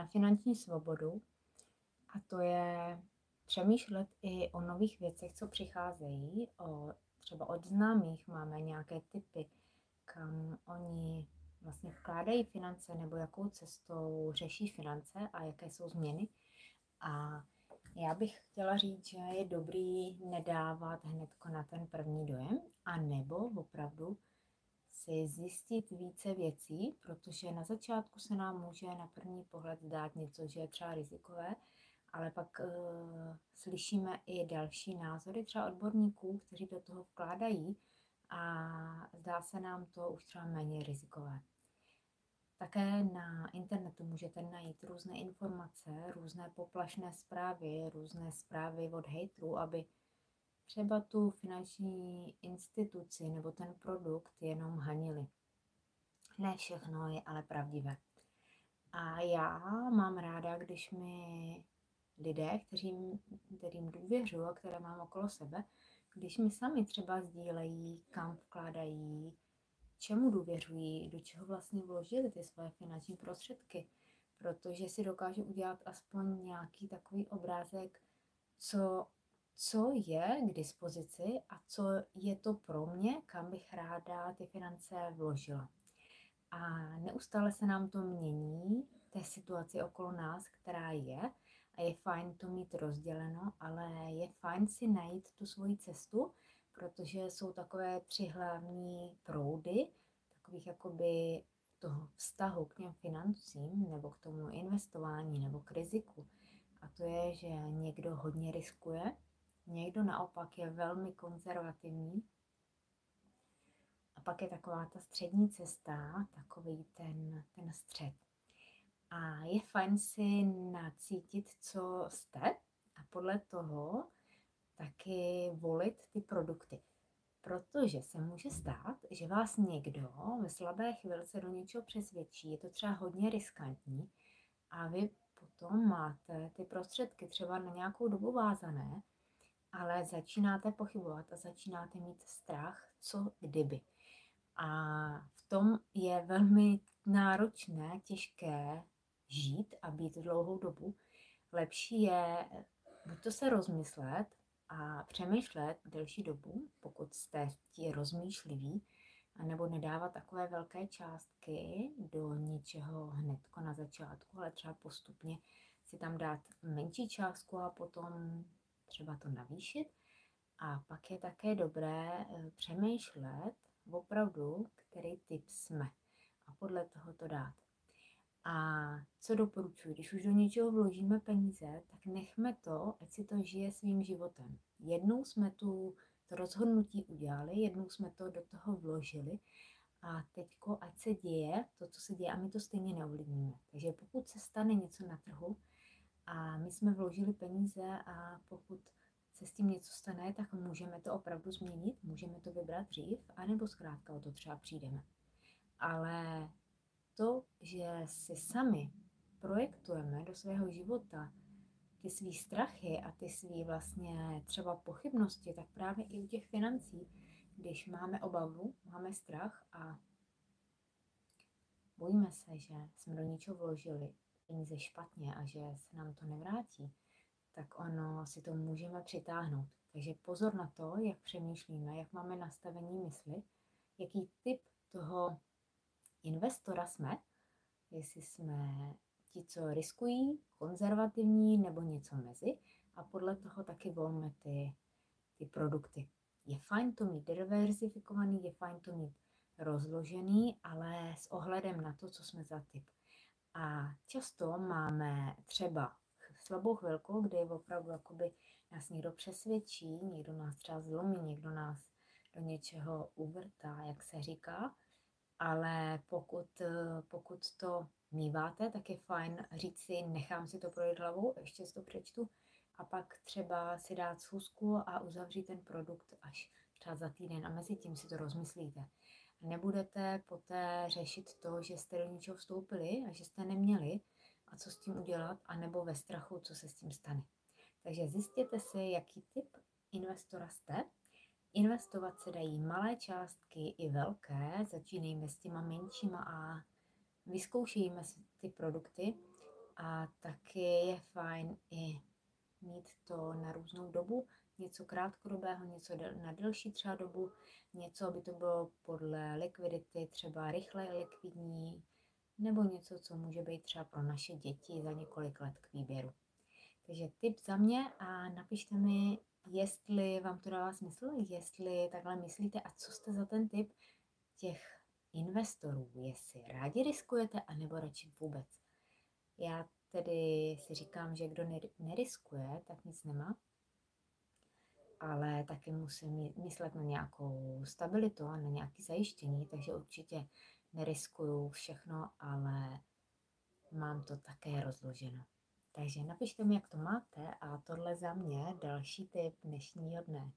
na finanční svobodu a to je přemýšlet i o nových věcech, co přicházejí. O, třeba od známých máme nějaké typy, kam oni vlastně vkládají finance nebo jakou cestou řeší finance a jaké jsou změny. A já bych chtěla říct, že je dobrý nedávat hned na ten první dojem, a nebo opravdu si zjistit více věcí, protože na začátku se nám může na první pohled zdát něco, že je třeba rizikové, ale pak uh, slyšíme i další názory třeba odborníků, kteří do toho vkládají a zdá se nám to už třeba méně rizikové. Také na internetu můžete najít různé informace, různé poplašné zprávy, různé zprávy od hejtrů, aby třeba tu finanční instituci nebo ten produkt jenom hanili. Ne všechno je ale pravdivé. A já mám ráda, když mi lidé, kterým, kterým důvěřuji a které mám okolo sebe, když mi sami třeba sdílejí, kam vkládají, čemu důvěřují, do čeho vlastně vložili ty své finanční prostředky, protože si dokážu udělat aspoň nějaký takový obrázek, co, co je k dispozici a co je to pro mě, kam bych ráda ty finance vložila. A neustále se nám to mění, té situaci okolo nás, která je, a je fajn to mít rozděleno, ale je fajn si najít tu svoji cestu, protože jsou takové tři hlavní proudy, takových jakoby toho vztahu k těm financím nebo k tomu investování nebo k riziku. A to je, že někdo hodně riskuje, někdo naopak je velmi konzervativní a pak je taková ta střední cesta, takový ten, ten střed. A je fajn si nacítit, co jste a podle toho taky volit ty produkty. Protože se může stát, že vás někdo ve slabé chvilce do něčeho přesvědčí, je to třeba hodně riskantní a vy potom máte ty prostředky třeba na nějakou dobu vázané, ale začínáte pochybovat a začínáte mít strach, co kdyby. A v tom je velmi náročné, těžké žít a být dlouhou dobu. Lepší je buď to se rozmyslet a přemýšlet delší dobu, pokud jste ti rozmýšliví, nebo nedávat takové velké částky do ničeho hnedko na začátku, ale třeba postupně si tam dát menší částku a potom třeba to navýšit. A pak je také dobré eh, přemýšlet opravdu, který typ jsme a podle toho to dát. A co doporučuji, když už do něčeho vložíme peníze, tak nechme to, ať si to žije svým životem. Jednou jsme tu to rozhodnutí udělali, jednou jsme to do toho vložili a teďko ať se děje to, co se děje a my to stejně neovlivníme. Takže pokud se stane něco na trhu a my jsme vložili peníze a pokud se s tím něco stane, tak můžeme to opravdu změnit, můžeme to vybrat dřív, anebo zkrátka o to třeba přijdeme. Ale to, že si sami projektujeme do svého života ty svý strachy a ty svý vlastně třeba pochybnosti, tak právě i u těch financí, když máme obavu, máme strach a bojíme se, že jsme do něčeho vložili peníze špatně a že se nám to nevrátí, tak ono si to můžeme přitáhnout. Takže pozor na to, jak přemýšlíme, jak máme nastavení mysli, jaký typ toho investora jsme, jestli jsme ti, co riskují, konzervativní nebo něco mezi a podle toho taky volme ty, ty produkty. Je fajn to mít diverzifikovaný, je fajn to mít rozložený, ale s ohledem na to, co jsme za typ. A často máme třeba slabou chvilku, kdy opravdu jakoby nás někdo přesvědčí, někdo nás třeba zlomí, někdo nás do něčeho uvrtá, jak se říká, ale pokud, pokud to míváte, tak je fajn říct si, nechám si to projít hlavou, ještě si to přečtu. A pak třeba si dát schůzku a uzavřít ten produkt až třeba za týden a mezi tím si to rozmyslíte. Nebudete poté řešit to, že jste do něčeho vstoupili a že jste neměli a co s tím udělat, anebo ve strachu, co se s tím stane. Takže zjistěte si, jaký typ investora jste Investovat se dají malé částky i velké, začínejme s těma menšíma a vyzkoušejme si ty produkty A taky je fajn i mít to na různou dobu, něco krátkodobého, něco na delší třeba dobu, něco, aby to bylo podle likvidity, třeba rychle likvidní, nebo něco, co může být třeba pro naše děti za několik let k výběru. Takže tip za mě a napište mi, jestli vám to dává smysl, jestli takhle myslíte a co jste za ten tip těch investorů, jestli rádi riskujete, anebo radši vůbec. Já tedy si říkám, že kdo neriskuje, tak nic nemá, ale taky musím myslet na nějakou stabilitu a na nějaké zajištění, takže určitě neriskuju všechno, ale mám to také rozloženo. Takže napište mi, jak to máte a tohle za mě další tip dnešního dne.